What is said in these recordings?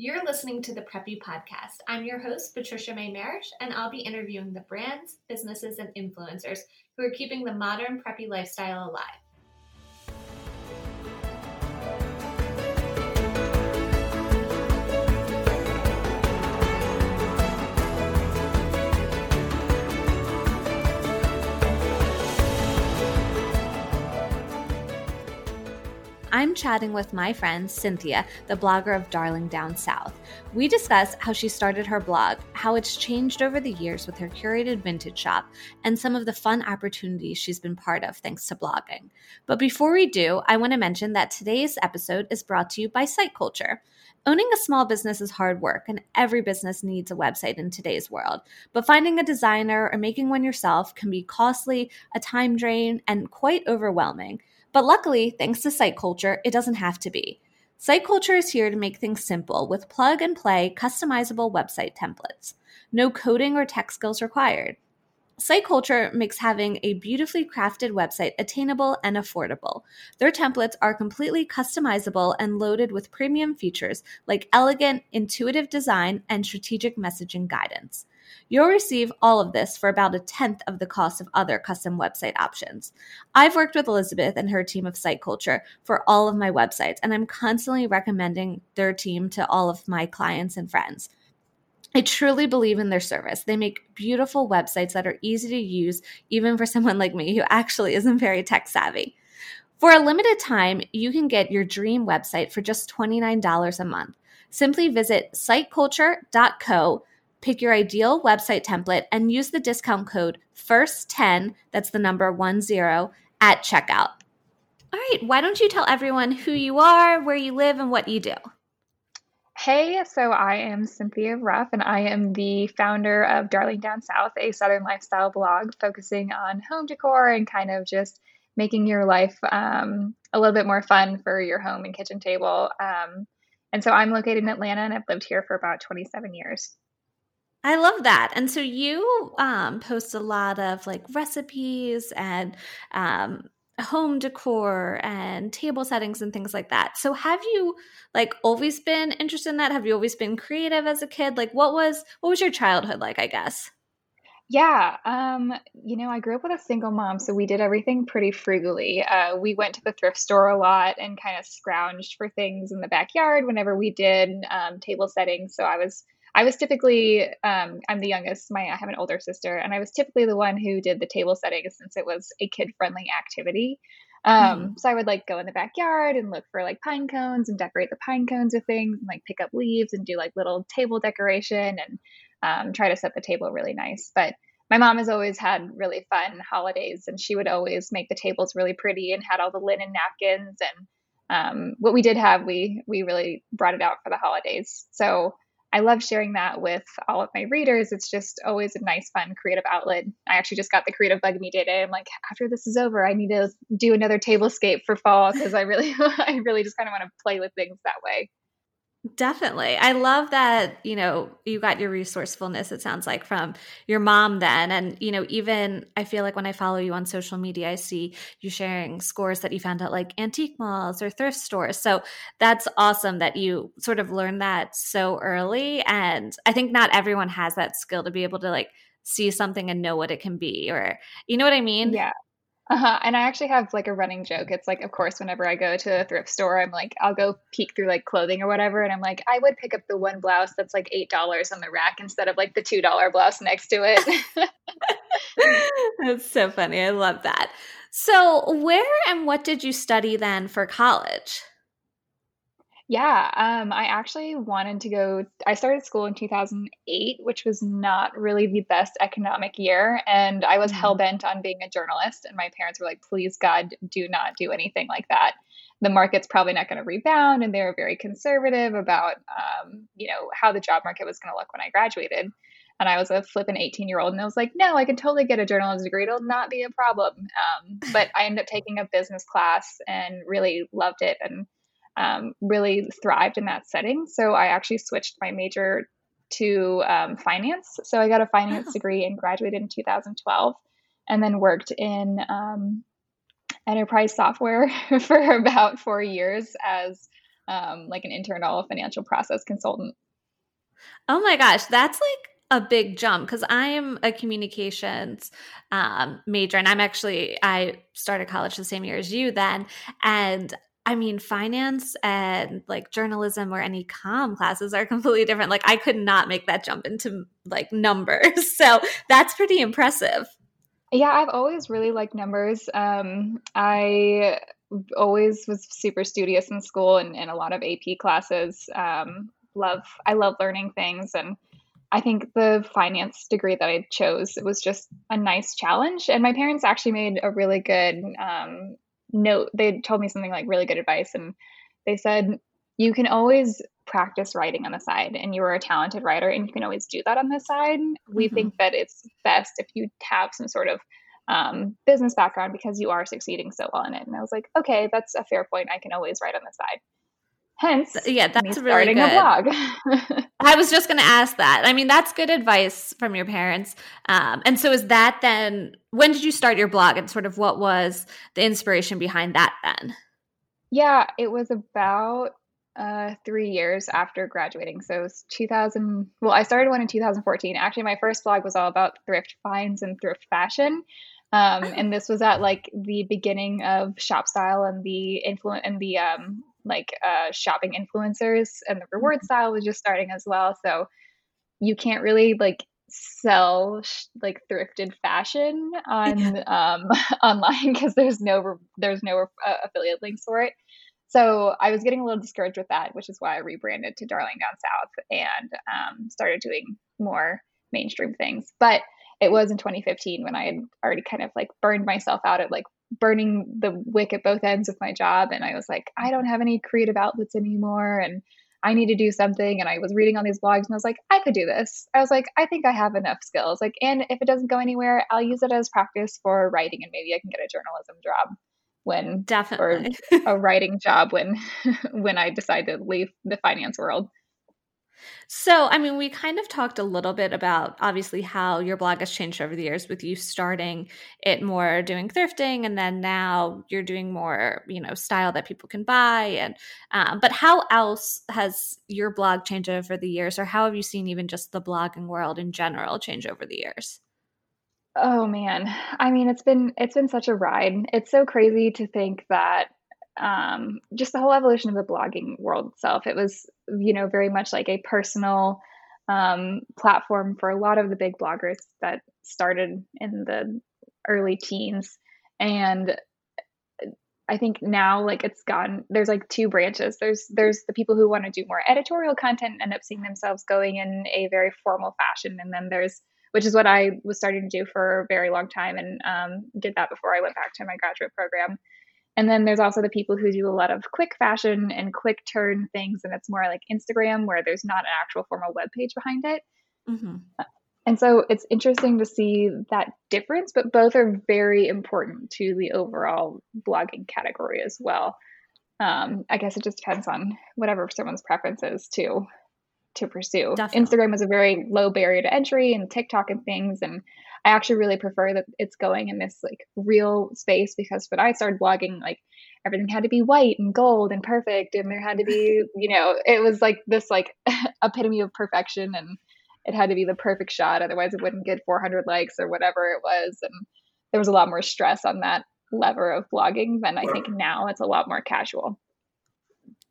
You're listening to the Preppy Podcast. I'm your host, Patricia May Marish, and I'll be interviewing the brands, businesses, and influencers who are keeping the modern preppy lifestyle alive. I'm chatting with my friend Cynthia, the blogger of Darling Down South. We discuss how she started her blog, how it's changed over the years with her curated vintage shop, and some of the fun opportunities she's been part of thanks to blogging. But before we do, I want to mention that today's episode is brought to you by Site Culture. Owning a small business is hard work, and every business needs a website in today's world. But finding a designer or making one yourself can be costly, a time drain, and quite overwhelming. But luckily, thanks to Site Culture, it doesn't have to be. Site Culture is here to make things simple with plug and play customizable website templates. No coding or tech skills required. Site Culture makes having a beautifully crafted website attainable and affordable. Their templates are completely customizable and loaded with premium features like elegant, intuitive design and strategic messaging guidance. You'll receive all of this for about a tenth of the cost of other custom website options. I've worked with Elizabeth and her team of Site Culture for all of my websites, and I'm constantly recommending their team to all of my clients and friends. I truly believe in their service. They make beautiful websites that are easy to use, even for someone like me who actually isn't very tech savvy. For a limited time, you can get your dream website for just $29 a month. Simply visit siteculture.co, pick your ideal website template, and use the discount code FIRST10, that's the number 10, at checkout. All right, why don't you tell everyone who you are, where you live, and what you do? Hey, so I am Cynthia Ruff, and I am the founder of Darling Down South, a Southern lifestyle blog focusing on home decor and kind of just making your life um, a little bit more fun for your home and kitchen table. Um, and so I'm located in Atlanta, and I've lived here for about 27 years. I love that. And so you um, post a lot of like recipes and um, home decor and table settings and things like that. So have you like always been interested in that? Have you always been creative as a kid? Like what was what was your childhood like, I guess? Yeah, um, you know, I grew up with a single mom, so we did everything pretty frugally. Uh, we went to the thrift store a lot and kind of scrounged for things in the backyard whenever we did um, table settings. So I was I was typically um, I'm the youngest. My I have an older sister, and I was typically the one who did the table setting since it was a kid friendly activity. Um, mm So I would like go in the backyard and look for like pine cones and decorate the pine cones with things, and like pick up leaves and do like little table decoration and um, try to set the table really nice. But my mom has always had really fun holidays, and she would always make the tables really pretty and had all the linen napkins and um, what we did have, we we really brought it out for the holidays. So I love sharing that with all of my readers. It's just always a nice, fun, creative outlet. I actually just got the creative bug me today. I'm like, after this is over, I need to do another tablescape for fall because I really, I really just kind of want to play with things that way. Definitely. I love that, you know, you got your resourcefulness, it sounds like, from your mom then. And, you know, even I feel like when I follow you on social media, I see you sharing scores that you found at like antique malls or thrift stores. So that's awesome that you sort of learned that so early. And I think not everyone has that skill to be able to like see something and know what it can be, or, you know what I mean? Yeah. Uh-huh. And I actually have like a running joke. It's like, of course, whenever I go to a thrift store, I'm like, I'll go peek through like clothing or whatever. And I'm like, I would pick up the one blouse that's like $8 on the rack instead of like the $2 blouse next to it. that's so funny. I love that. So, where and what did you study then for college? Yeah, um, I actually wanted to go. I started school in 2008, which was not really the best economic year. And I was mm-hmm. hell bent on being a journalist. And my parents were like, please, God, do not do anything like that. The market's probably not going to rebound. And they were very conservative about, um, you know, how the job market was going to look when I graduated. And I was a flippin' 18 year old. And I was like, no, I can totally get a journalism degree. It'll not be a problem. Um, but I ended up taking a business class and really loved it. And um, really thrived in that setting. So I actually switched my major to um, finance. So I got a finance oh. degree and graduated in 2012, and then worked in um, enterprise software for about four years as um, like an internal financial process consultant. Oh my gosh, that's like a big jump because I am a communications um, major and I'm actually, I started college the same year as you then. And I mean, finance and like journalism or any com classes are completely different. Like, I could not make that jump into like numbers. So that's pretty impressive. Yeah, I've always really liked numbers. Um, I always was super studious in school and in a lot of AP classes. Um, love, I love learning things. And I think the finance degree that I chose it was just a nice challenge. And my parents actually made a really good um, note. They told me something like really good advice. And they said, you can always practice writing on the side and you are a talented writer and you can always do that on the side. We mm-hmm. think that it's best if you have some sort of um, business background because you are succeeding so well in it. And I was like, okay, that's a fair point. I can always write on the side. Hence, yeah, that's really good. a blog. I was just going to ask that. I mean, that's good advice from your parents. Um, and so, is that then? When did you start your blog, and sort of what was the inspiration behind that then? Yeah, it was about uh, three years after graduating. So it was 2000. Well, I started one in 2014. Actually, my first blog was all about thrift finds and thrift fashion. Um, and this was at like the beginning of ShopStyle and the influence and the um, like uh, shopping influencers and the reward mm-hmm. style was just starting as well. So you can't really like sell sh- like thrifted fashion on um, online because there's no re- there's no uh, affiliate links for it. So I was getting a little discouraged with that, which is why I rebranded to Darling Down South and um, started doing more mainstream things. But it was in 2015 when I had already kind of like burned myself out at like burning the wick at both ends of my job. And I was like, I don't have any creative outlets anymore. And I need to do something. And I was reading on these blogs and I was like, I could do this. I was like, I think I have enough skills. Like, and if it doesn't go anywhere, I'll use it as practice for writing and maybe I can get a journalism job when definitely or a writing job when when I decide to leave the finance world. So, I mean, we kind of talked a little bit about obviously how your blog has changed over the years with you starting it more doing thrifting and then now you're doing more, you know, style that people can buy. And, um, but how else has your blog changed over the years or how have you seen even just the blogging world in general change over the years? Oh man. I mean, it's been it's been such a ride. It's so crazy to think that um, just the whole evolution of the blogging world itself. It was, you know, very much like a personal um, platform for a lot of the big bloggers that started in the early teens. And I think now like it's gone there's like two branches. There's there's the people who want to do more editorial content and end up seeing themselves going in a very formal fashion. And then there's which is what I was starting to do for a very long time and um, did that before I went back to my graduate program. And then there's also the people who do a lot of quick fashion and quick turn things, and it's more like Instagram where there's not an actual formal web page behind it. Mm-hmm. And so it's interesting to see that difference, but both are very important to the overall blogging category as well. Um, I guess it just depends on whatever someone's preference is to to pursue. Definitely. Instagram is a very low barrier to entry, and TikTok and things, and I actually really prefer that it's going in this like real space because when I started blogging, like everything had to be white and gold and perfect, and there had to be, you know, it was like this like epitome of perfection, and it had to be the perfect shot, otherwise it wouldn't get 400 likes or whatever it was, and there was a lot more stress on that lever of blogging than I think now it's a lot more casual.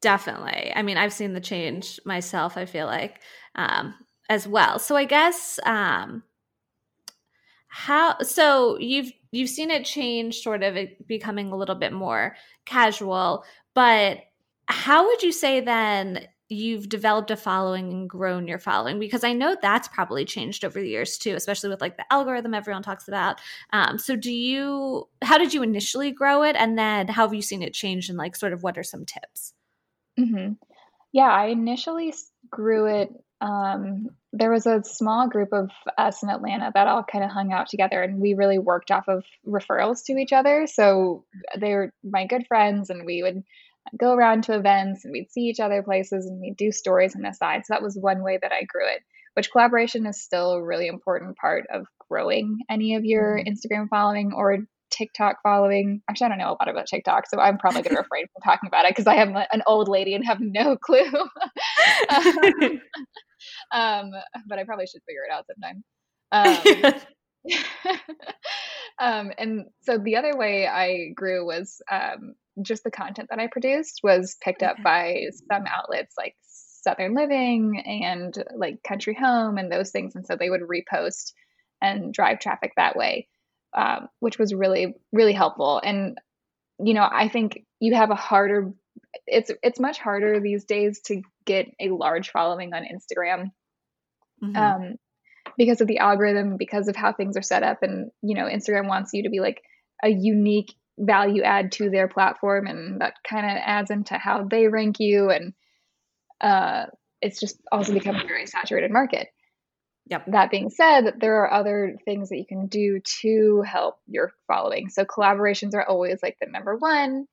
Definitely. I mean, I've seen the change myself. I feel like um, as well. So I guess um, how so you've you've seen it change sort of becoming a little bit more casual but how would you say then you've developed a following and grown your following because i know that's probably changed over the years too especially with like the algorithm everyone talks about um, so do you how did you initially grow it and then how have you seen it change and like sort of what are some tips mm-hmm. yeah i initially grew it um, there was a small group of us in Atlanta that all kind of hung out together and we really worked off of referrals to each other. So they were my good friends and we would go around to events and we'd see each other places and we'd do stories on the side. So that was one way that I grew it, which collaboration is still a really important part of growing any of your mm-hmm. Instagram following or TikTok following. Actually, I don't know a lot about TikTok, so I'm probably going to refrain from talking about it because I am an old lady and have no clue. um, but I probably should figure it out sometime. Um, um, and so the other way I grew was um, just the content that I produced was picked up by some outlets like Southern Living and like Country Home and those things. And so they would repost and drive traffic that way, um, which was really, really helpful. And, you know, I think you have a harder, it's, it's much harder these days to get a large following on Instagram. Mm-hmm. Um, because of the algorithm, because of how things are set up. And, you know, Instagram wants you to be like a unique value add to their platform. And that kind of adds into how they rank you. And uh, it's just also become a very saturated market. Yep. That being said, there are other things that you can do to help your following. So collaborations are always like the number one.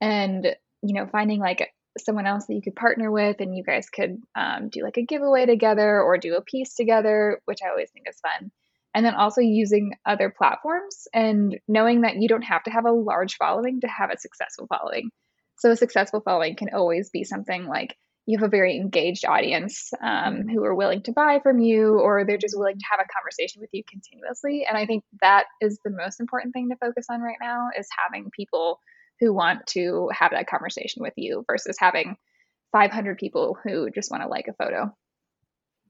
And, you know, finding like someone else that you could partner with and you guys could um, do like a giveaway together or do a piece together, which I always think is fun. And then also using other platforms and knowing that you don't have to have a large following to have a successful following. So a successful following can always be something like you have a very engaged audience um, who are willing to buy from you or they're just willing to have a conversation with you continuously and i think that is the most important thing to focus on right now is having people who want to have that conversation with you versus having 500 people who just want to like a photo.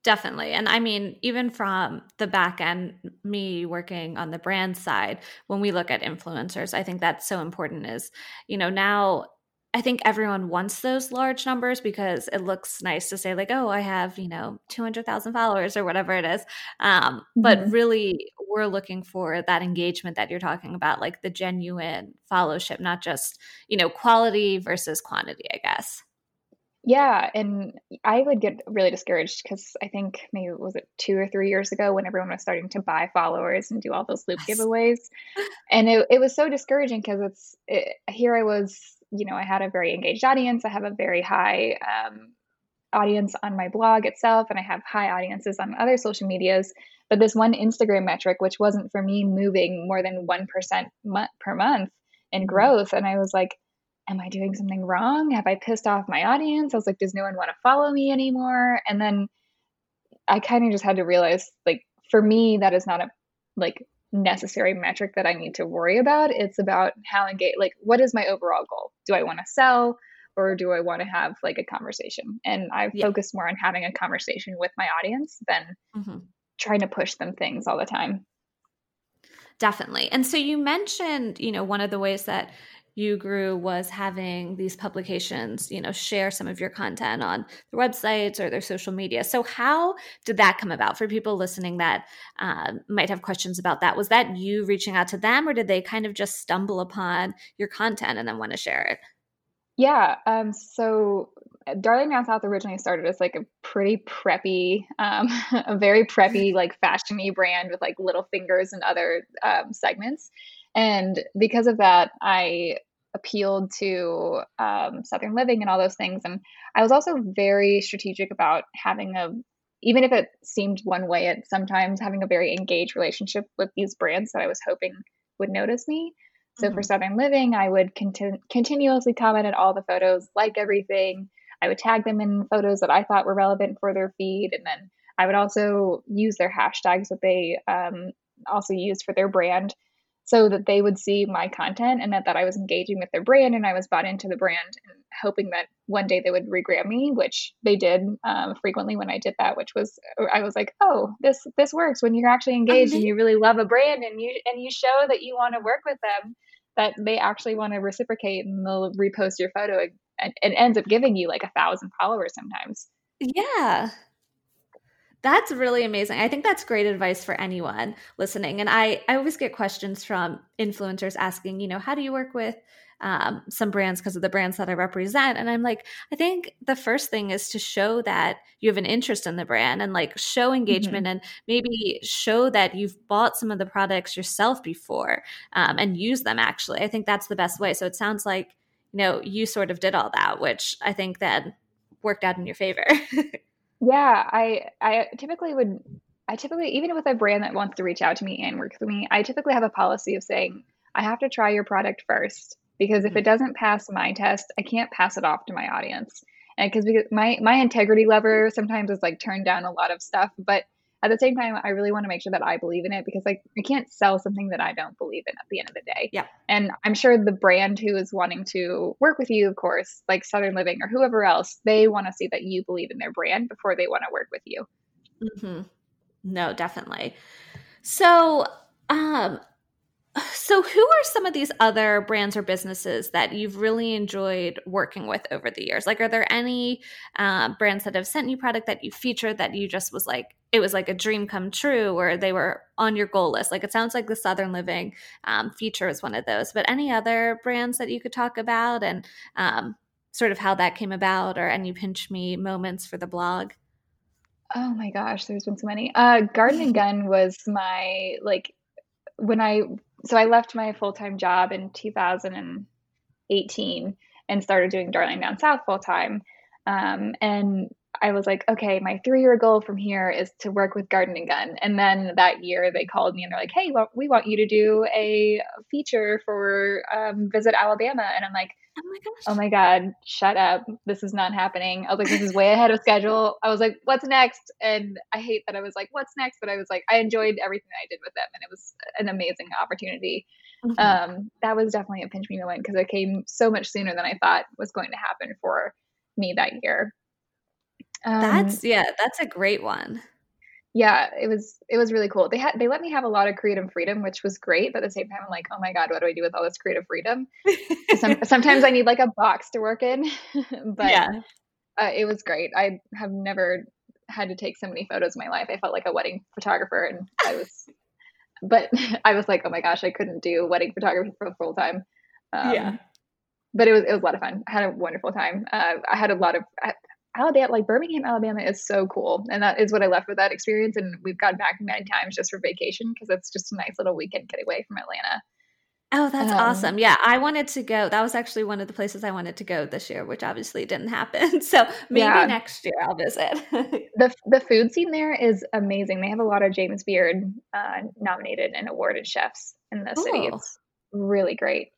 Definitely. And I mean, even from the back end, me working on the brand side, when we look at influencers, I think that's so important is, you know, now I think everyone wants those large numbers because it looks nice to say like, oh, I have you know two hundred thousand followers or whatever it is. Um, mm-hmm. But really, we're looking for that engagement that you're talking about, like the genuine followship, not just you know quality versus quantity. I guess. Yeah, and I would get really discouraged because I think maybe was it two or three years ago when everyone was starting to buy followers and do all those loop yes. giveaways, and it, it was so discouraging because it's it, here I was you know, I had a very engaged audience. I have a very high um, audience on my blog itself, and I have high audiences on other social medias. But this one Instagram metric, which wasn't for me moving more than 1% mo- per month in mm-hmm. growth. And I was like, am I doing something wrong? Have I pissed off my audience? I was like, does no one want to follow me anymore? And then I kind of just had to realize, like, for me, that is not a like necessary metric that I need to worry about. It's about how engage like what is my overall goal? Do I want to sell or do I want to have like a conversation? And I yeah. focus more on having a conversation with my audience than mm-hmm. trying to push them things all the time. Definitely. And so you mentioned, you know, one of the ways that you grew was having these publications, you know, share some of your content on their websites or their social media. So, how did that come about for people listening that uh, might have questions about that? Was that you reaching out to them, or did they kind of just stumble upon your content and then want to share it? Yeah. Um, so, Darling Down South originally started as like a pretty preppy, um, a very preppy, like fashiony brand with like little fingers and other um, segments. And because of that, I appealed to um, Southern living and all those things. And I was also very strategic about having a, even if it seemed one way at sometimes, having a very engaged relationship with these brands that I was hoping would notice me. So mm-hmm. for Southern Living, I would conti- continuously comment on all the photos, like everything. I would tag them in photos that I thought were relevant for their feed. And then I would also use their hashtags that they um, also used for their brand so that they would see my content and that, that I was engaging with their brand and I was bought into the brand and hoping that one day they would regram me, which they did um, frequently when I did that, which was I was like, oh, this this works when you're actually engaged and you really love a brand and you and you show that you want to work with them, that they actually want to reciprocate and they'll repost your photo and it ends up giving you like a thousand followers sometimes. Yeah. That's really amazing. I think that's great advice for anyone listening. And I, I always get questions from influencers asking, you know, how do you work with um, some brands because of the brands that I represent? And I'm like, I think the first thing is to show that you have an interest in the brand and like show engagement mm-hmm. and maybe show that you've bought some of the products yourself before um, and use them actually. I think that's the best way. So it sounds like, you know, you sort of did all that, which I think that worked out in your favor. Yeah, I I typically would I typically even with a brand that wants to reach out to me and work with me, I typically have a policy of saying I have to try your product first because if it Mm. doesn't pass my test, I can't pass it off to my audience. And because my my integrity lever sometimes is like turned down a lot of stuff, but at the same time, I really want to make sure that I believe in it because like I can't sell something that I don't believe in at the end of the day. Yeah. And I'm sure the brand who is wanting to work with you, of course, like Southern Living or whoever else, they want to see that you believe in their brand before they want to work with you. hmm No, definitely. So, um, so who are some of these other brands or businesses that you've really enjoyed working with over the years? Like, are there any uh, brands that have sent you product that you featured that you just was like, it was like a dream come true, or they were on your goal list? Like, it sounds like the Southern Living um, feature is one of those. But any other brands that you could talk about and um, sort of how that came about, or any pinch me moments for the blog? Oh my gosh, there's been so many. Uh, Garden and Gun was my like when I so I left my full time job in 2018 and started doing Darling Down South full time. Um, and I was like, okay, my three year goal from here is to work with Garden and Gun. And then that year they called me and they're like, hey, well, we want you to do a feature for um, Visit Alabama. And I'm like, Oh my gosh. oh my God, shut up. This is not happening. I was like, this is way ahead of schedule. I was like, what's next? And I hate that I was like, what's next? But I was like, I enjoyed everything I did with them. And it was an amazing opportunity. Mhm. Um, that was definitely a pinch me moment because it came so much sooner than I thought was going to happen for me that year. Um, that's yeah, that's a great one. yeah, it was it was really cool. They had they let me have a lot of creative freedom, which was great. But at the same time, I'm like, oh my god, what do I do with all this creative freedom? Some, sometimes I need like a box to work in, but yeah. uh, it was great. I have never had to take so many photos in my life. I felt like a wedding photographer, and I was, but I was like, oh my gosh, I couldn't do wedding photography for full time. Um, Yeah. but it was it was a lot of fun. I had a wonderful time. Uh, I had a lot of I, Alabama, like Birmingham, Alabama, is so cool, and that is what I left with that experience. And we've gone back many times just for vacation because it's just a nice little weekend getaway from Atlanta. Oh, that's Um, awesome. Yeah, I wanted to go. That was actually one of the places I wanted to go this year, which obviously didn't happen. So maybe Yeah. next year I'll visit. the The food scene there is amazing. They have a lot of James Beard uh, nominated and awarded chefs in the city. It's really great.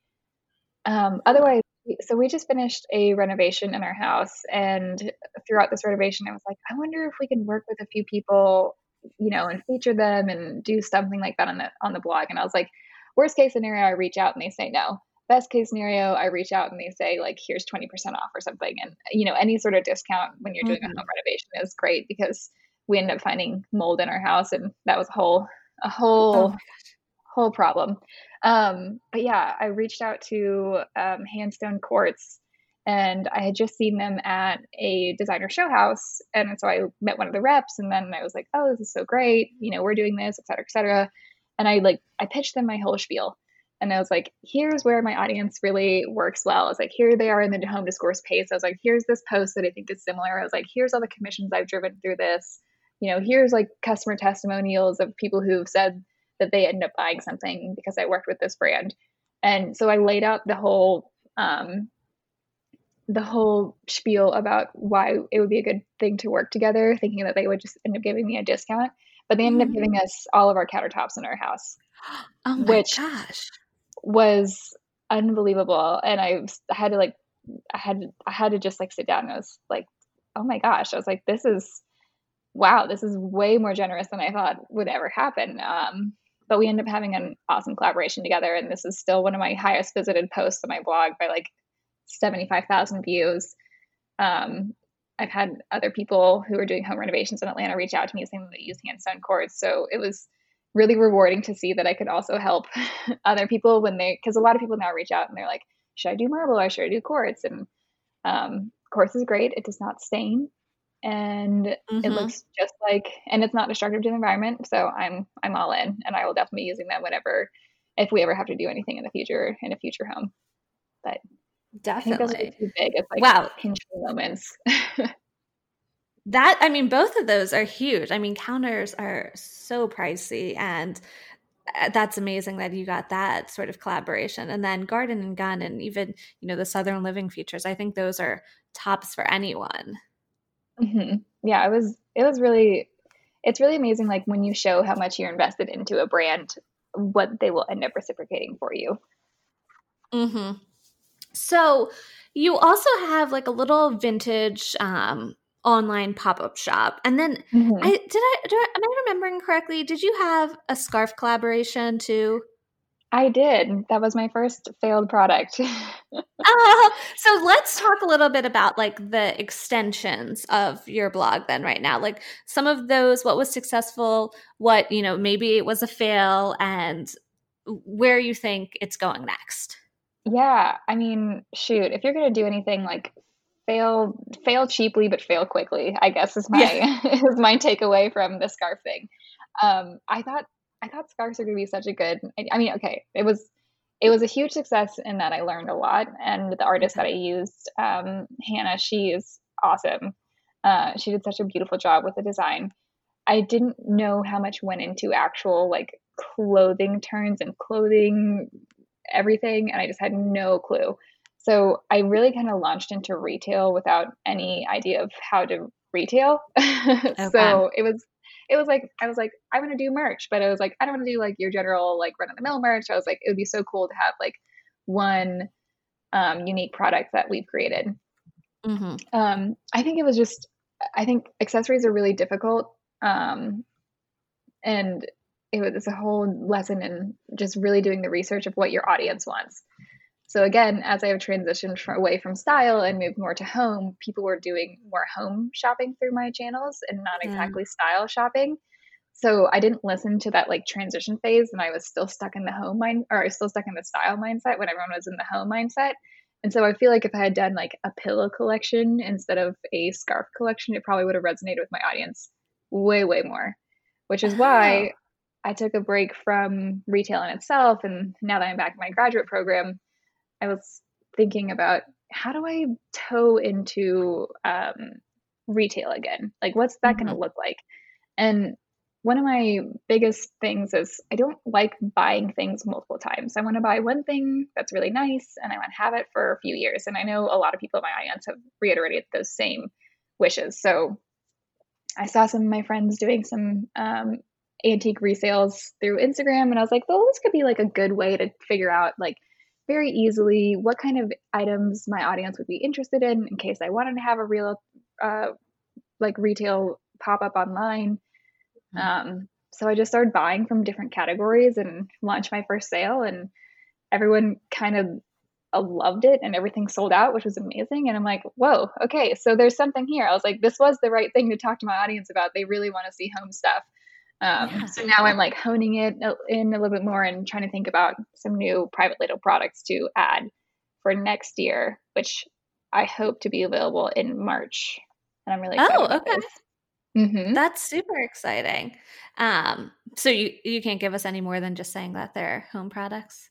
Um, otherwise, so we just finished a renovation in our house, and throughout this renovation, I was like, I wonder if we can work with a few people, you know, and feature them and do something like that on the on the blog. And I was like, worst case scenario, I reach out and they say no. Best case scenario, I reach out and they say like, here's twenty percent off or something. And you know, any sort of discount when you're doing Mhm. a home renovation is great because we ended up finding mold in our house, and that was a whole a whole oh whole problem. Um, but yeah, I reached out to um, HanStone Quartz, and I had just seen them at a designer show house, and so I met one of the reps, and then I was like, "Oh, this is so great! You know, we're doing this, et cetera, et cetera." And I like I pitched them my whole spiel, and I was like, "Here's where my audience really works well." I was like, "Here they are in the home discourse pace." I was like, "Here's this post that I think is similar." I was like, "Here's all the commissions I've driven through this." You know, here's like customer testimonials of people who've said that they end up buying something because I worked with this brand. And so I laid out the whole um, the whole spiel about why it would be a good thing to work together, thinking that they would just end up giving me a discount. But they ended Mhm. up giving us all of our countertops in our house, Oh Which- gosh. was unbelievable. And I I had to like I had I had to just like sit down and I was like, oh my gosh. I was like, this is wow, this is way more generous than I thought would ever happen. Um, but we ended up having an awesome collaboration together, and this is still one of my highest visited posts on my blog by like seventy five thousand views. Um, I've had other people who are doing home renovations in Atlanta reach out to me saying that they use HanStone quartz, so it was really rewarding to see that I could also help other people when they because a lot of people now reach out and they're like, should I do marble or should I do quartz? And um, quartz is great; it does not stain, and it Mhm. looks just like and it's not destructive to the environment so i'm i'm all in and i will definitely be using them whenever if we ever have to do anything in the future in a future home but think those are definitely. too big it's like Wow. pinch me moments That I mean, both of those are huge. I mean, counters are so pricey, and uh, that's amazing that you got that sort of collaboration. And then Garden and Gun, and even you know the Southern Living features. I think those are tops for anyone. Hmm yeah it was it was really it's really amazing like when you show how much you're invested into a brand what they will end up reciprocating for you. Mm-hmm. So you also have like a little vintage um, online pop-up shop and then mm-hmm. i did I, do I am i remembering correctly did you have a scarf collaboration too i did. That was my first failed product. Uh, so let's talk a little bit about like the extensions of your blog then right now. Like some of those what was successful what you know maybe it was a fail and where you think it's going next. Yeah i mean shoot if you're going to do anything like fail fail cheaply but fail quickly i guess is my yeah. is my takeaway from the scarf thing. Um i thought thought scarves are going to be such a good i mean okay it was it was a huge success in that i learned a lot and the artist that i used um hannah she is awesome uh she did such a beautiful job with the design i didn't know how much went into actual like clothing turns and clothing everything and i just had no clue so I really kind of launched into retail without any idea of how to retail. Okay. so it was it was like I was like I want to do merch, but I was like I don't want to do like your general like run of the mill merch. I was like it would be so cool to have like one um, unique product that we've created. Mm-hmm. Um, I think it was just I think accessories are really difficult, um, and it was a whole lesson in just really doing the research of what your audience wants. So again, as I have transitioned from, away from style and moved more to home, people were doing more home shopping through my channels and not exactly mm. style shopping. So I didn't listen to that like transition phase, and I was still stuck in the home mind, or I was still stuck in the style mindset when everyone was in the home mindset. And so I feel like if I had done like a pillow collection instead of a scarf collection, it probably would have resonated with my audience way, way more. Which is why I took a break from retail in itself. And now that I'm back in my graduate program, I was thinking about how do I toe into um, retail again? Like, what's that mm-hmm. going to look like? And one of my biggest things is I don't like buying things multiple times. I want to buy one thing that's really nice and I want to have it for a few years. And I know a lot of people in my audience have reiterated those same wishes. So I saw some of my friends doing some um, antique resales through Instagram and I was like, well, this could be like a good way to figure out like very easily what kind of items my audience would be interested in in case I wanted to have a real uh, like retail pop up online. Mm-hmm. Um, so I just started buying from different categories and launched my first sale, and everyone kind of uh, loved it and everything sold out, which was amazing. And I'm like, whoa, okay, so there's something here. I was like, this was the right thing to talk to my audience about. They really want to see home stuff. Um, yeah. So now I'm like honing it in a little bit more and trying to think about some new private label products to add for next year, which I hope to be available in March. And I'm really oh okay. Mm-hmm. That's super exciting. Um, so you you can't give us any more than just saying that they're home products.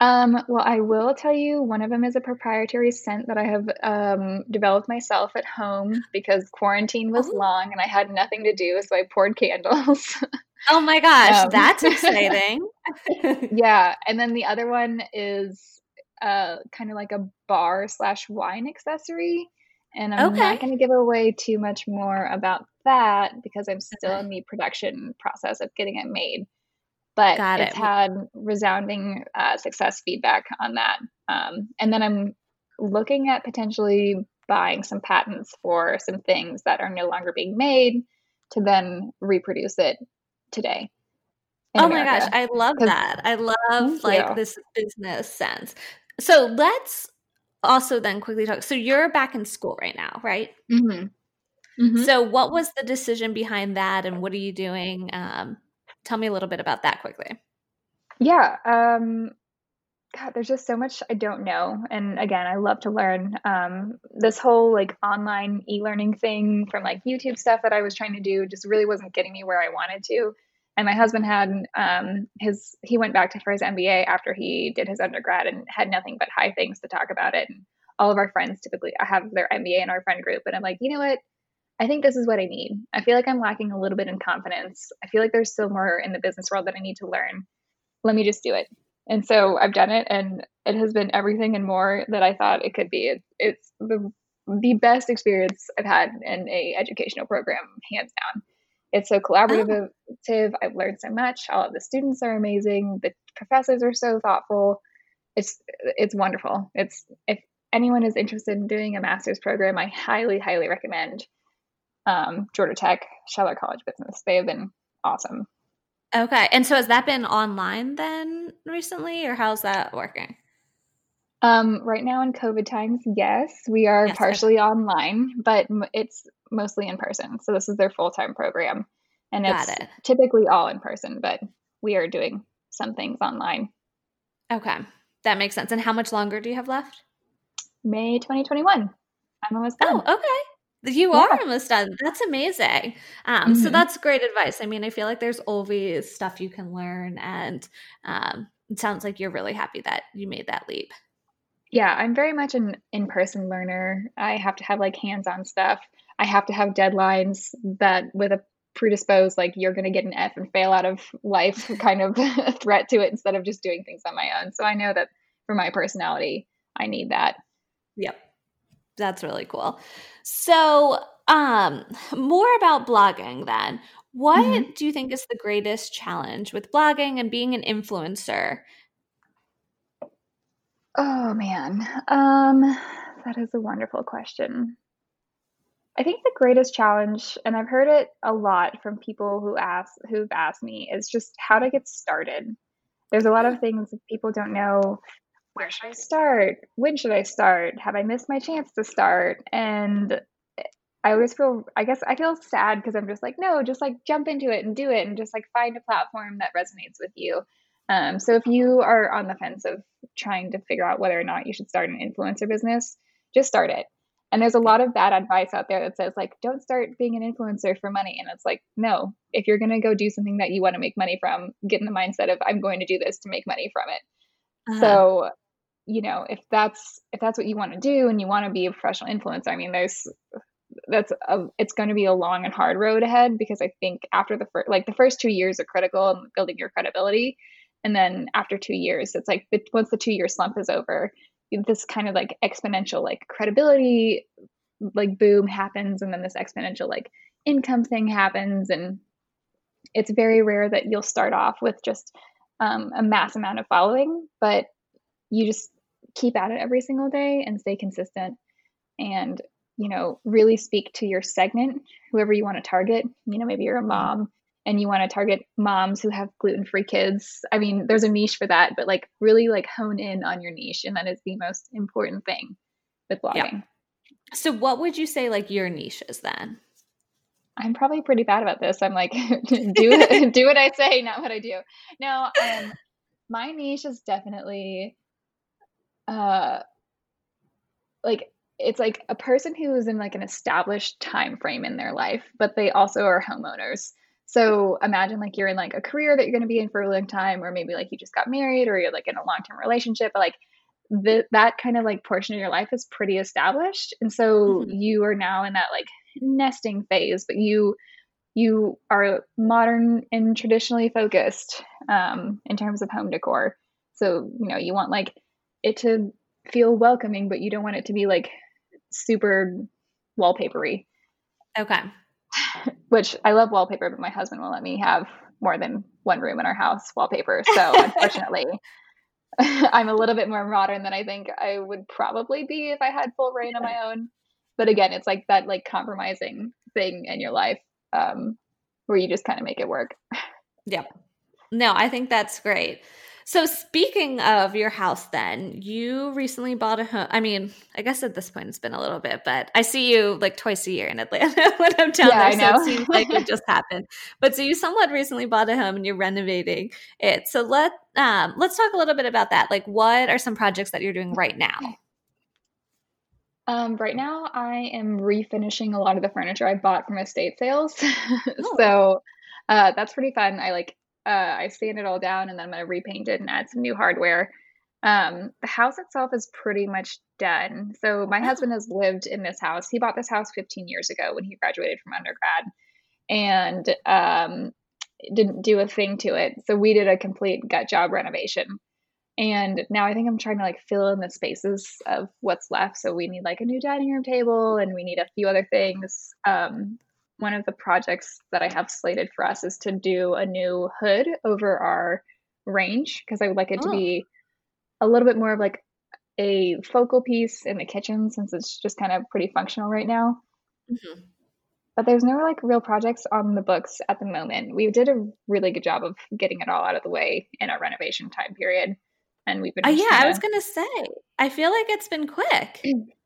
Um, well, I will tell you one of them is a proprietary scent that I have um, developed myself at home because quarantine was oh. long and I had nothing to do, so I poured candles. oh my gosh, um, that's exciting. yeah, and then the other one is uh, kind of like a bar slash wine accessory. And I'm okay. not going to give away too much more about that because I'm still in the production process of getting it made but Got it's it. had resounding uh, success feedback on that. Um, and then I'm looking at potentially buying some patents for some things that are no longer being made to then reproduce it today. Oh America. my gosh, I love that. I love like you. this business sense. So let's also then quickly talk. So you're back in school right now, right? Mm-hmm. Mm-hmm. So what was the decision behind that, and what are you doing um, Tell me a little bit about that quickly. Yeah. Um, God, there's just so much I don't know. And again, I love to learn. Um, this whole like online e learning thing from like YouTube stuff that I was trying to do just really wasn't getting me where I wanted to. And my husband had um, his, he went back to for his MBA after he did his undergrad and had nothing but high things to talk about it. And all of our friends typically have their MBA in our friend group. And I'm like, you know what? I think this is what I need. I feel like I'm lacking a little bit in confidence. I feel like there's still more in the business world that I need to learn. Let me just do it. And so I've done it, and it has been everything and more that I thought it could be. It, it's the the best experience I've had in a educational program, hands down. It's so collaborative, oh. I've learned so much. All of the students are amazing. The professors are so thoughtful. It's it's wonderful. It's if anyone is interested in doing a master's program, I highly, highly recommend um, Georgia Tech, Scheller College Business. They have been awesome. Okay. And so has that been online then recently, or how's that working? Um, right now in COVID times, yes, we are yes, partially okay. online, but it's mostly in person. So this is their full time program, and Got it's it. typically all in person, but we are doing some things online. Okay, that makes sense. And how much longer do you have left? May 2021. I'm almost done. Oh, okay. You yeah. are almost done. That's amazing. Um, mm-hmm. So that's great advice. I mean, I feel like there's always stuff you can learn, and um, it sounds like you're really happy that you made that leap. Yeah, I'm very much an in person learner. I have to have like hands on stuff. I have to have deadlines that, with a predisposed, like you're going to get an F and fail out of life kind of threat to it instead of just doing things on my own. So I know that for my personality, I need that. Yep. That's really cool. So, um, more about blogging then. What mm-hmm. do you think is the greatest challenge with blogging and being an influencer? Oh man. Um that is a wonderful question. I think the greatest challenge and I've heard it a lot from people who ask who've asked me is just how to get started. There's a lot of things that people don't know where should I start? When should I start? Have I missed my chance to start? And I always feel, I guess I feel sad because I'm just like, no, just like jump into it and do it and just like find a platform that resonates with you. Um, so if you are on the fence of trying to figure out whether or not you should start an influencer business, just start it. And there's a lot of bad advice out there that says like, don't start being an influencer for money. And it's like, no, if you're going to go do something that you want to make money from, get in the mindset of I'm going to do this to make money from it. Uh-huh. So you know if that's if that's what you want to do and you want to be a professional influencer i mean there's that's a, it's going to be a long and hard road ahead because i think after the first like the first two years are critical in building your credibility. And then after two years it's like once the two year slump is over this kind of like exponential like credibility like boom happens and then this exponential like income thing happens. And it's very rare that you'll start off with just um, a mass amount of following but you just keep at it every single day and stay consistent and you know really speak to your segment whoever you want to target. You know maybe you're a mom and you want to target moms who have gluten-free kids. I mean there's a niche for that but like really like hone in on your niche and that is the most important thing with blogging. Yeah. so what would you say like your niche is then? I'm probably pretty bad about this. I'm like do do what i say not what i do. No um my niche is definitely uh like it's like a person who is in like an established time frame in their life but they also are homeowners. So imagine like you're in like a career that you're going to be in for a long time or maybe like you just got married or you're like in a long-term relationship but like the, that kind of like portion of your life is pretty established. And so mm-hmm. you are now in that like nesting phase but you you are modern and traditionally focused um, in terms of home decor. So you know you want like it to feel welcoming, but you don't want it to be like super wallpapery. Okay. Which I love wallpaper, but my husband won't let me have more than one room in our house wallpaper. So unfortunately, I'm a little bit more modern than I think I would probably be if I had full reign on my own. But again, it's like that like compromising thing in your life um, where you just kind of make it work. Yep. No, I think that's great. So speaking of your house then, you recently bought a home. I mean, I guess at this point it's been a little bit, but I see you like twice a year in Atlanta when I'm down yeah, there. So it seems like it just happened. But so you somewhat recently bought a home and you're renovating it. So let um let's talk a little bit about that. Like what are some projects that you're doing right now? Um, right now, I am refinishing a lot of the furniture I bought from estate sales. Oh. so uh, that's pretty fun. I like uh, I sand it all down and then I'm going to repaint it and add some new hardware. Um, the house itself is pretty much done. So my oh. husband has lived in this house. He bought this house 15 years ago when he graduated from undergrad and um, didn't do a thing to it. So we did a complete gut job renovation. And now I think I'm trying to like fill in the spaces of what's left. So we need like a new dining room table and we need a few other things. Um, one of the projects that I have slated for us is to do a new hood over our range because I would like it to Oh. be a little bit more of like a focal piece in the kitchen since it's just kind of pretty functional right now. Mhm. But there's no like real projects on the books at the moment. We did a really good job of getting it all out of the way in our renovation time period. And we've been Uh, yeah, I kinda- was gonna say. I feel like it's been quick.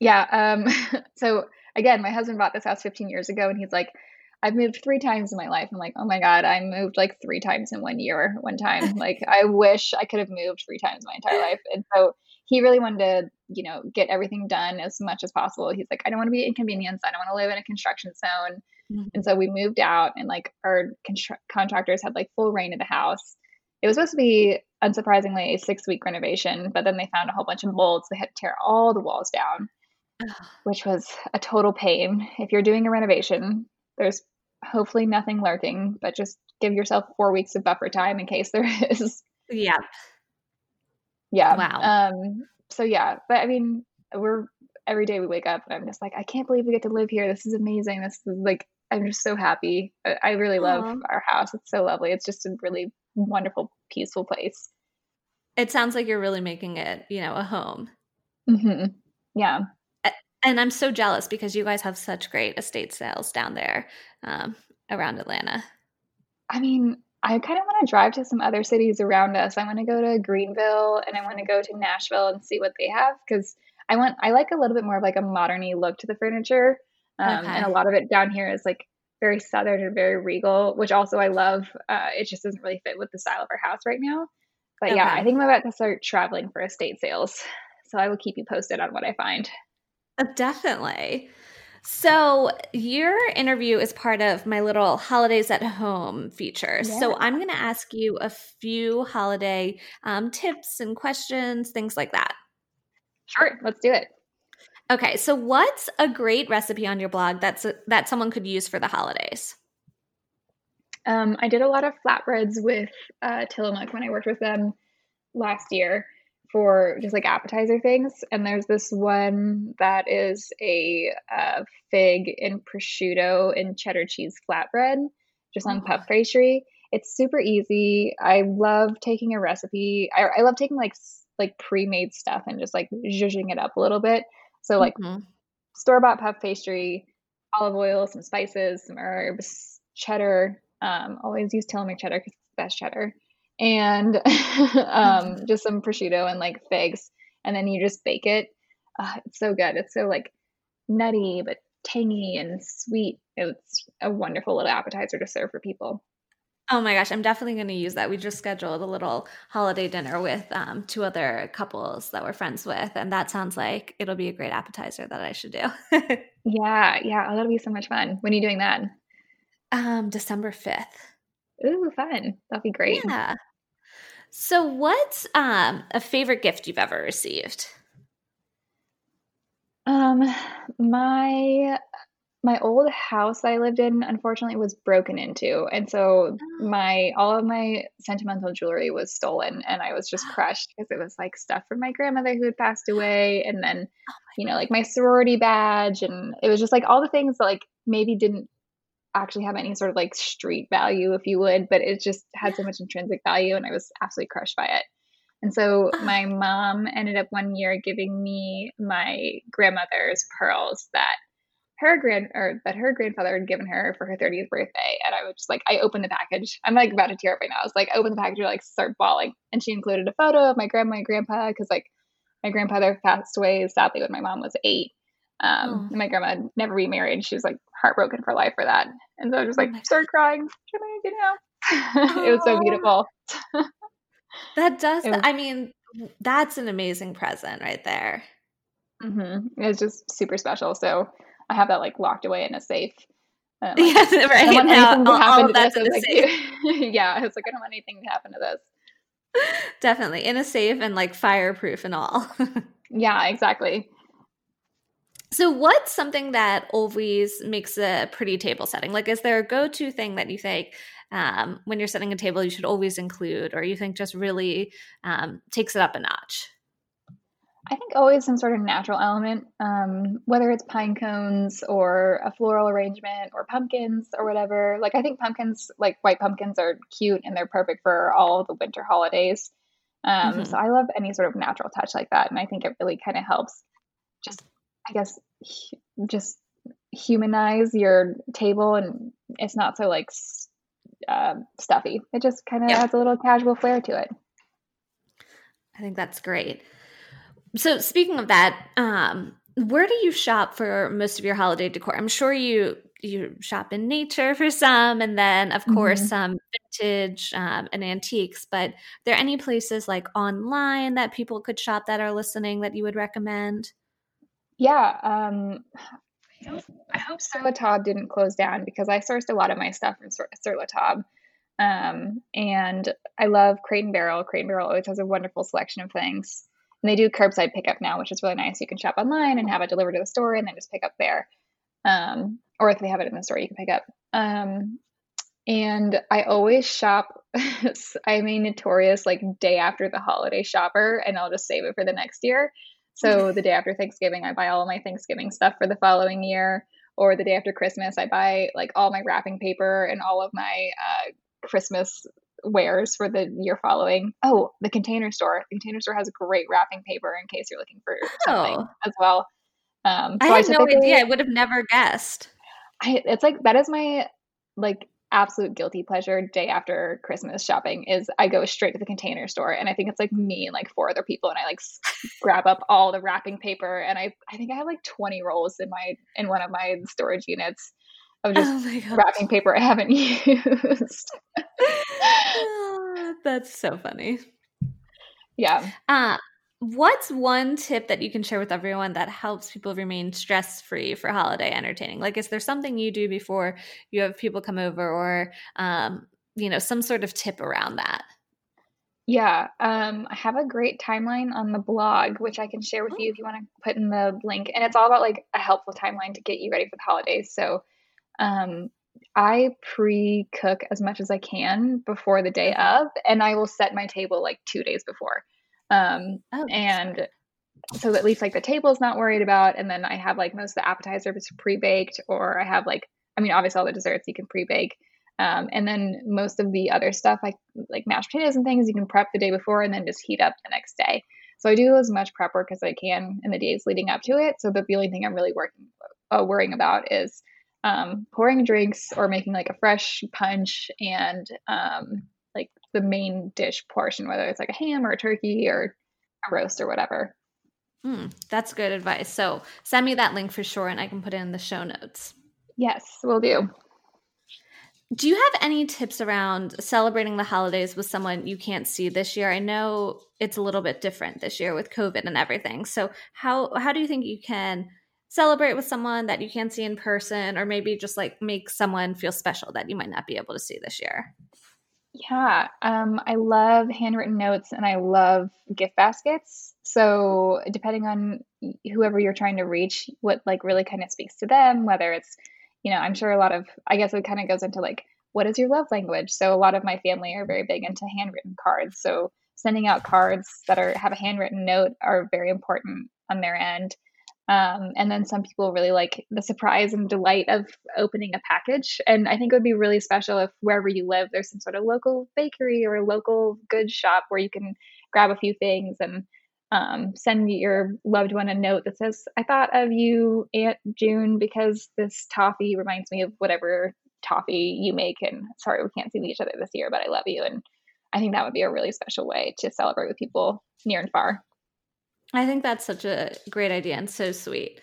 Yeah. Um, so again, my husband bought this house 15 years ago and he's like, I've moved three times in my life. I'm like, oh my God, I moved like three times in one year, one time. like, I wish I could have moved three times my entire life. And so he really wanted to, you know, get everything done as much as possible. He's like, I don't want to be inconvenienced. I don't want to live in a construction zone. Mhm. And so we moved out and like our constru- contractors had like full rein of the house. It was supposed to be, unsurprisingly, a six week renovation, but then they found a whole bunch of molds. They had to tear all the walls down which was a total pain. If you're doing a renovation, there's hopefully nothing lurking, but just give yourself four weeks of buffer time in case there is. Yeah. Yeah. Wow. Um. So yeah, but I mean, we're every day we wake up and I'm just like, I can't believe we get to live here. This is amazing. This is like, I'm just so happy. I, really love Aw. our house. It's so lovely. It's just a really wonderful, peaceful place. It sounds like you're really making it, you know, a home. hmm Yeah. And I'm so jealous because you guys have such great estate sales down there um, around Atlanta. I mean, I kind of want to drive to some other cities around us. I want to go to Greenville and I want to go to Nashville and see what they have because I want I like a little bit more of like a moderny look to the furniture. Um, Okay. And a lot of it down here is like very southern and very regal, which also I love. Uh, it just doesn't really fit with the style of our house right now. But yeah, I think I'm about to start traveling for estate sales. So I will keep you posted on what I find. Definitely. So, your interview is part of my little holidays at home feature. So, I'm going to ask you a few holiday um, tips and questions, things like that. Sure, let's do it. Okay, so what's a great recipe on your blog that's that someone could use for the holidays? Um, I did a lot of flatbreads with uh, Tillamook when I worked with them last year for just like appetizer things. And there's this one that is a uh, fig and prosciutto and cheddar cheese flatbread, just on Oh. puff pastry. It's super easy. I love taking a recipe. I, I love taking like like pre-made stuff and just like zhuzhing it up a little bit. So like Mhm. store bought puff pastry, olive oil, some spices, some herbs, cheddar. Um, always use Tillamook cheddar because it's the best cheddar, and um, just some prosciutto and like figs, and then you just bake it. Uh, it's so good. It's so like nutty but tangy and sweet. It's a wonderful little appetizer to serve for people. Oh my gosh, I'm definitely going to use that. We just scheduled a little holiday dinner with um, two other couples that we're friends with, and that sounds like it'll be a great appetizer that I should do. Yeah, yeah. Oh, that'll be so much fun. When are you doing that? um, December 5th. Ooh, fun. That'll be great. Yeah. So, what's um, a favorite gift you've ever received? Um, my my old house that I lived in unfortunately was broken into, and so Oh. my all of my sentimental jewelry was stolen, and I was just crushed because it was like stuff from my grandmother who had passed away, and then you know like my sorority badge, and it was just like all the things that like maybe didn't actually have any sort of like street value, if you would, but it just had so much intrinsic value, and I was absolutely crushed by it. And so my mom ended up one year giving me my grandmother's pearls that her grand or that her grandfather had given her for her 30th birthday. And I was just like, I opened the package. I'm like about to tear up right now. I was like, I opened the package, and like start bawling. And she included a photo of my grandma and grandpa because like my grandfather passed away sadly when my mom was eight. Um, Oh. my grandma never remarried. She was like heartbroken for life for that. And so I was just Oh like my started crying. Can I get out? it was so beautiful. That does, was- I mean, that's an amazing present right there. hmm It was just super special. So I have that like locked away in a safe. Yeah, I don't right. want Now, anything to all, all happen of to that's this. in I a like, yeah, I was like, I don't want anything to happen to this. Definitely in a safe and like fireproof and all. Yeah, exactly. So, what's something that always makes a pretty table setting? Like, is there a go to thing that you think um, when you're setting a table you should always include, or you think just really um, takes it up a notch? I think always some sort of natural element, um, whether it's pine cones or a floral arrangement or pumpkins or whatever. Like I think pumpkins, like white pumpkins, are cute and they're perfect for all the winter holidays. Um, mm-hmm. So I love any sort of natural touch like that, and I think it really kind of helps. Just, I guess, just humanize your table, and it's not so like uh, stuffy. It just kind of yeah. adds a little casual flair to it. I think that's great. So speaking of that, um, where do you shop for most of your holiday decor? I'm sure you you shop in nature for some, and then of course mm-hmm. some vintage um, and antiques. But are there any places like online that people could shop that are listening that you would recommend? Yeah, um, I hope Sur La Table didn't close down because I sourced a lot of my stuff from Sur, Sur La Table. Um, and I love Crate and Barrel. Crate and Barrel always has a wonderful selection of things. And they do curbside pickup now, which is really nice. You can shop online and have it delivered to the store and then just pick up there. Um, or if they have it in the store, you can pick up. Um, and I always shop. I'm a notorious like day after the holiday shopper, and I'll just save it for the next year. So the day after Thanksgiving, I buy all my Thanksgiving stuff for the following year. Or the day after Christmas, I buy like all my wrapping paper and all of my uh, Christmas wares for the year following. Oh, the container store. The container store has great wrapping paper in case you're looking for something oh. as well. Um, so I had I no idea. I would have never guessed. I, it's like that is my like absolute guilty pleasure day after Christmas shopping is I go straight to the container store and I think it's like me and like four other people and I like grab up all the wrapping paper and I I think I have like 20 rolls in my in one of my storage units of just oh wrapping paper I haven't used. oh, that's so funny. Yeah. Uh, what's one tip that you can share with everyone that helps people remain stress free for holiday entertaining? Like, is there something you do before you have people come over, or um, you know, some sort of tip around that? Yeah, um, I have a great timeline on the blog, which I can share with you oh. if you want to put in the link. And it's all about like a helpful timeline to get you ready for the holidays. So um, I pre cook as much as I can before the day of, and I will set my table like two days before. Um, oh, and so at least like the table is not worried about. And then I have like most of the appetizers pre baked, or I have like, I mean, obviously all the desserts you can pre bake. Um, and then most of the other stuff, like like mashed potatoes and things, you can prep the day before and then just heat up the next day. So I do as much prep work as I can in the days leading up to it. So the only thing I'm really working uh, worrying about is um, pouring drinks or making like a fresh punch and um, the main dish portion, whether it's like a ham or a turkey or a roast or whatever. Mm, that's good advice. So send me that link for sure and I can put it in the show notes. Yes, we'll do. Do you have any tips around celebrating the holidays with someone you can't see this year? I know it's a little bit different this year with COVID and everything. So how how do you think you can celebrate with someone that you can't see in person or maybe just like make someone feel special that you might not be able to see this year yeah um, i love handwritten notes and i love gift baskets. So depending on whoever you're trying to reach what like really kind of speaks to them whether it's you know i'm sure a lot of i guess it kind of goes into like what is your love language? So a lot of my family are very big into handwritten cards. So sending out cards that are have a handwritten note are very important on their end um, and then some people really like the surprise and delight of opening a package. And I think it would be really special if wherever you live, there's some sort of local bakery or local goods shop where you can grab a few things and um, send your loved one a note that says, I thought of you, Aunt June, because this toffee reminds me of whatever toffee you make. And sorry, we can't see each other this year, but I love you. And I think that would be a really special way to celebrate with people near and far. I think that's such a great idea and so sweet.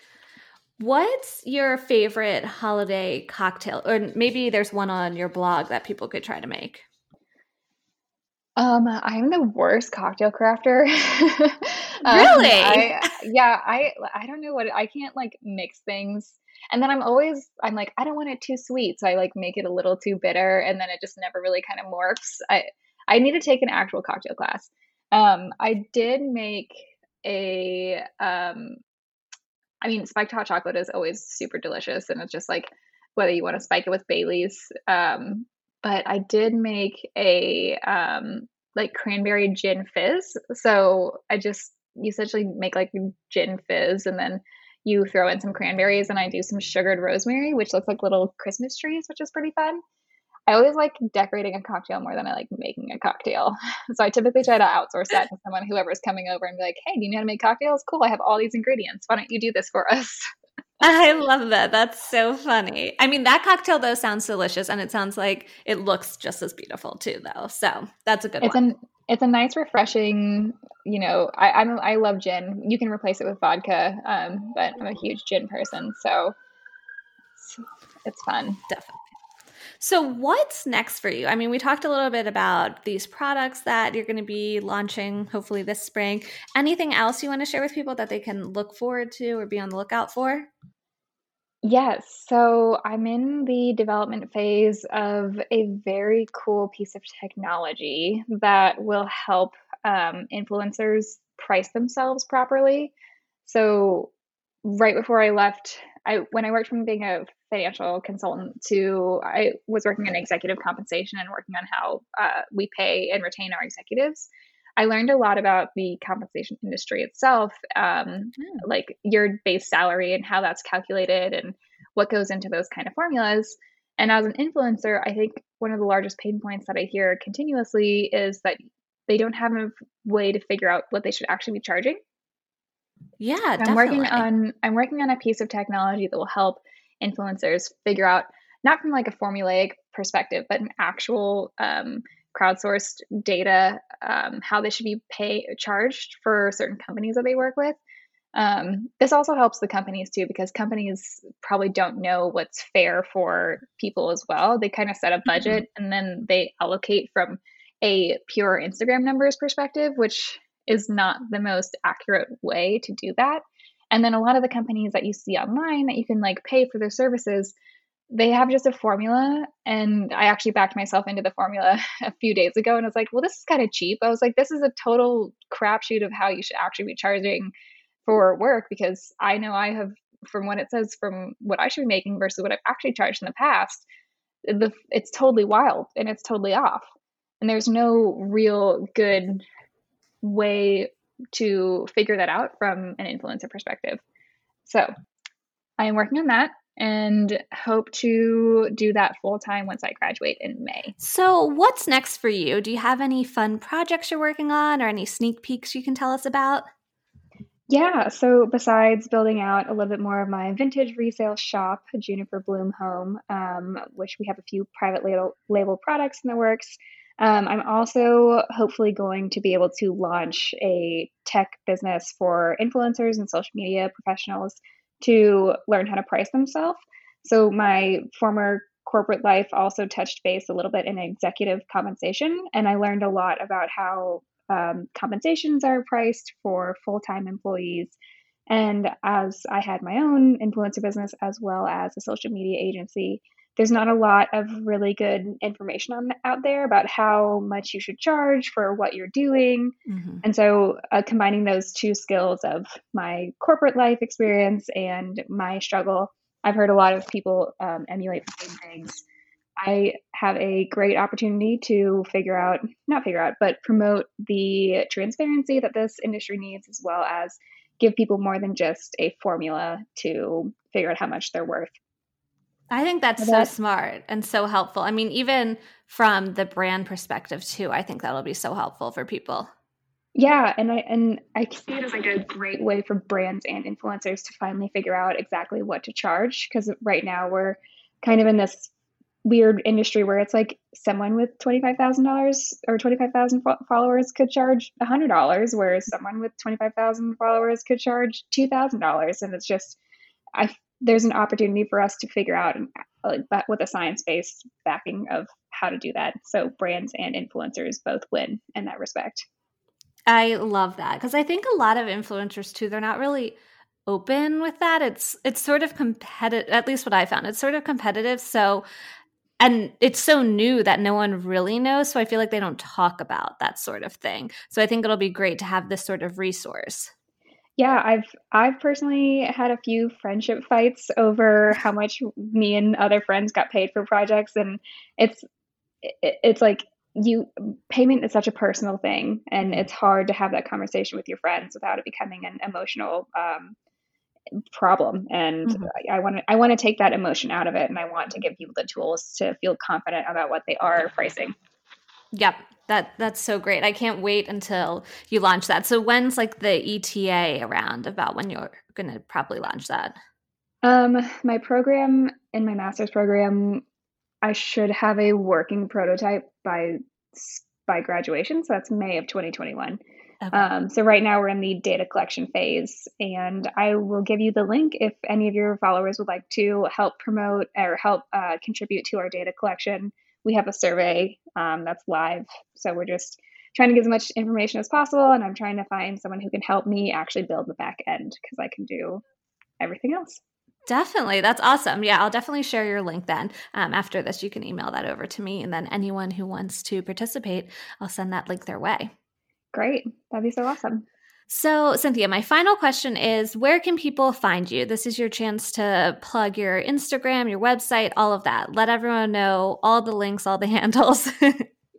What's your favorite holiday cocktail? Or maybe there's one on your blog that people could try to make. Um, I'm the worst cocktail crafter. um, really? I, yeah, I I don't know what I can't like mix things. And then I'm always I'm like I don't want it too sweet, so I like make it a little too bitter and then it just never really kind of morphs. I I need to take an actual cocktail class. Um, I did make a um I mean spiked hot chocolate is always super delicious and it's just like whether you want to spike it with Bailey's. Um but I did make a um like cranberry gin fizz. So I just you essentially make like gin fizz and then you throw in some cranberries and I do some sugared rosemary, which looks like little Christmas trees, which is pretty fun. I always like decorating a cocktail more than I like making a cocktail. So I typically try to outsource that to someone, whoever's coming over, and be like, hey, do you know how to make cocktails? Cool, I have all these ingredients. Why don't you do this for us? I love that. That's so funny. I mean, that cocktail though sounds delicious, and it sounds like it looks just as beautiful too, though. So that's a good it's one. An, it's a nice, refreshing. You know, I I'm, I love gin. You can replace it with vodka, um, but I'm a huge gin person, so it's, it's fun. Definitely. So, what's next for you? I mean, we talked a little bit about these products that you're going to be launching hopefully this spring. Anything else you want to share with people that they can look forward to or be on the lookout for? Yes. So I'm in the development phase of a very cool piece of technology that will help um, influencers price themselves properly. So right before I left, I when I worked from being a financial consultant to I was working in executive compensation and working on how uh, we pay and retain our executives. I learned a lot about the compensation industry itself, um, mm. like your base salary and how that's calculated and what goes into those kind of formulas. And as an influencer, I think one of the largest pain points that I hear continuously is that they don't have a way to figure out what they should actually be charging. Yeah, I'm definitely. working on I'm working on a piece of technology that will help influencers figure out not from like a formulaic perspective, but an actual um, crowdsourced data, um, how they should be pay charged for certain companies that they work with. Um, this also helps the companies too because companies probably don't know what's fair for people as well. They kind of set a mm-hmm. budget mm-hmm. and then they allocate from a pure Instagram numbers perspective, which is not the most accurate way to do that. And then a lot of the companies that you see online that you can like pay for their services, they have just a formula. And I actually backed myself into the formula a few days ago and I was like, well, this is kind of cheap. I was like, this is a total crapshoot of how you should actually be charging for work because I know I have, from what it says, from what I should be making versus what I've actually charged in the past, the, it's totally wild and it's totally off. And there's no real good way to figure that out from an influencer perspective. So I am working on that and hope to do that full time once I graduate in May. So, what's next for you? Do you have any fun projects you're working on or any sneak peeks you can tell us about? Yeah, so besides building out a little bit more of my vintage resale shop, Juniper Bloom Home, um, which we have a few private label, label products in the works, um, I'm also hopefully going to be able to launch a tech business for influencers and social media professionals to learn how to price themselves. So, my former corporate life also touched base a little bit in executive compensation, and I learned a lot about how um, compensations are priced for full time employees. And as I had my own influencer business as well as a social media agency, there's not a lot of really good information on out there about how much you should charge for what you're doing. Mm-hmm. And so, uh, combining those two skills of my corporate life experience and my struggle, I've heard a lot of people um, emulate the same things. I have a great opportunity to figure out, not figure out, but promote the transparency that this industry needs, as well as give people more than just a formula to figure out how much they're worth. I think that's so smart and so helpful. I mean, even from the brand perspective too, I think that'll be so helpful for people. Yeah, and I and I see it as like a great way for brands and influencers to finally figure out exactly what to charge because right now we're kind of in this weird industry where it's like someone with $25,000 or 25,000 followers could charge $100 whereas someone with 25,000 followers could charge $2,000 and it's just I there's an opportunity for us to figure out like with a science-based backing of how to do that. So brands and influencers both win in that respect. I love that because i think a lot of influencers too they're not really open with that. It's it's sort of competitive at least what i found it's sort of competitive. So and it's so new that no one really knows so i feel like they don't talk about that sort of thing. So i think it'll be great to have this sort of resource yeah, I've I've personally had a few friendship fights over how much me and other friends got paid for projects, and it's it's like you payment is such a personal thing and it's hard to have that conversation with your friends without it becoming an emotional um, problem and mm-hmm. i want to i want to take that emotion out of it and i want to give people the tools to feel confident about what they are pricing yep that that's so great i can't wait until you launch that so when's like the eta around about when you're going to probably launch that um my program in my master's program I should have a working prototype by by graduation. So that's May of 2021. Okay. Um, so right now we're in the data collection phase, and I will give you the link if any of your followers would like to help promote or help uh, contribute to our data collection. We have a survey um, that's live, so we're just trying to get as much information as possible, and I'm trying to find someone who can help me actually build the back end because I can do everything else. Definitely. That's awesome. Yeah, I'll definitely share your link then. Um, after this, you can email that over to me. And then anyone who wants to participate, I'll send that link their way. Great. That'd be so awesome. So, Cynthia, my final question is where can people find you? This is your chance to plug your Instagram, your website, all of that. Let everyone know all the links, all the handles.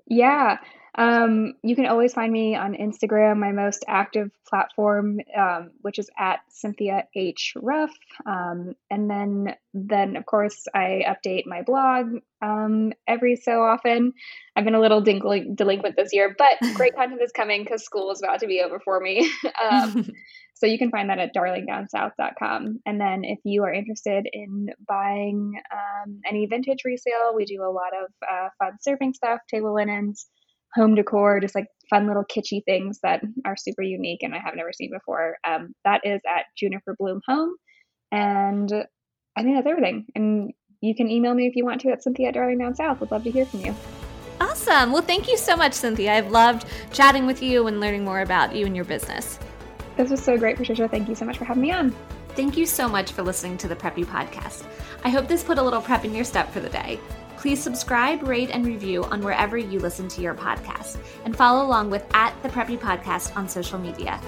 yeah. Um, you can always find me on Instagram, my most active platform, um, which is at Cynthia H Ruff. Um, and then, then of course, I update my blog um, every so often. I've been a little dingling, delinquent this year, but great content is coming because school is about to be over for me. Um, so you can find that at darlingdownsouth.com. And then if you are interested in buying um, any vintage resale, we do a lot of uh, fun surfing stuff, table linens home decor, just like fun little kitschy things that are super unique and I have never seen before. Um, that is at Juniper Bloom Home. And I think that's everything. And you can email me if you want to at Cynthia at Darling Down South. Would love to hear from you. Awesome. Well, thank you so much, Cynthia. I've loved chatting with you and learning more about you and your business. This was so great, Patricia. Thank you so much for having me on. Thank you so much for listening to the Prep You Podcast. I hope this put a little prep in your step for the day. Please subscribe, rate, and review on wherever you listen to your podcast, and follow along with at the Preppy Podcast on social media.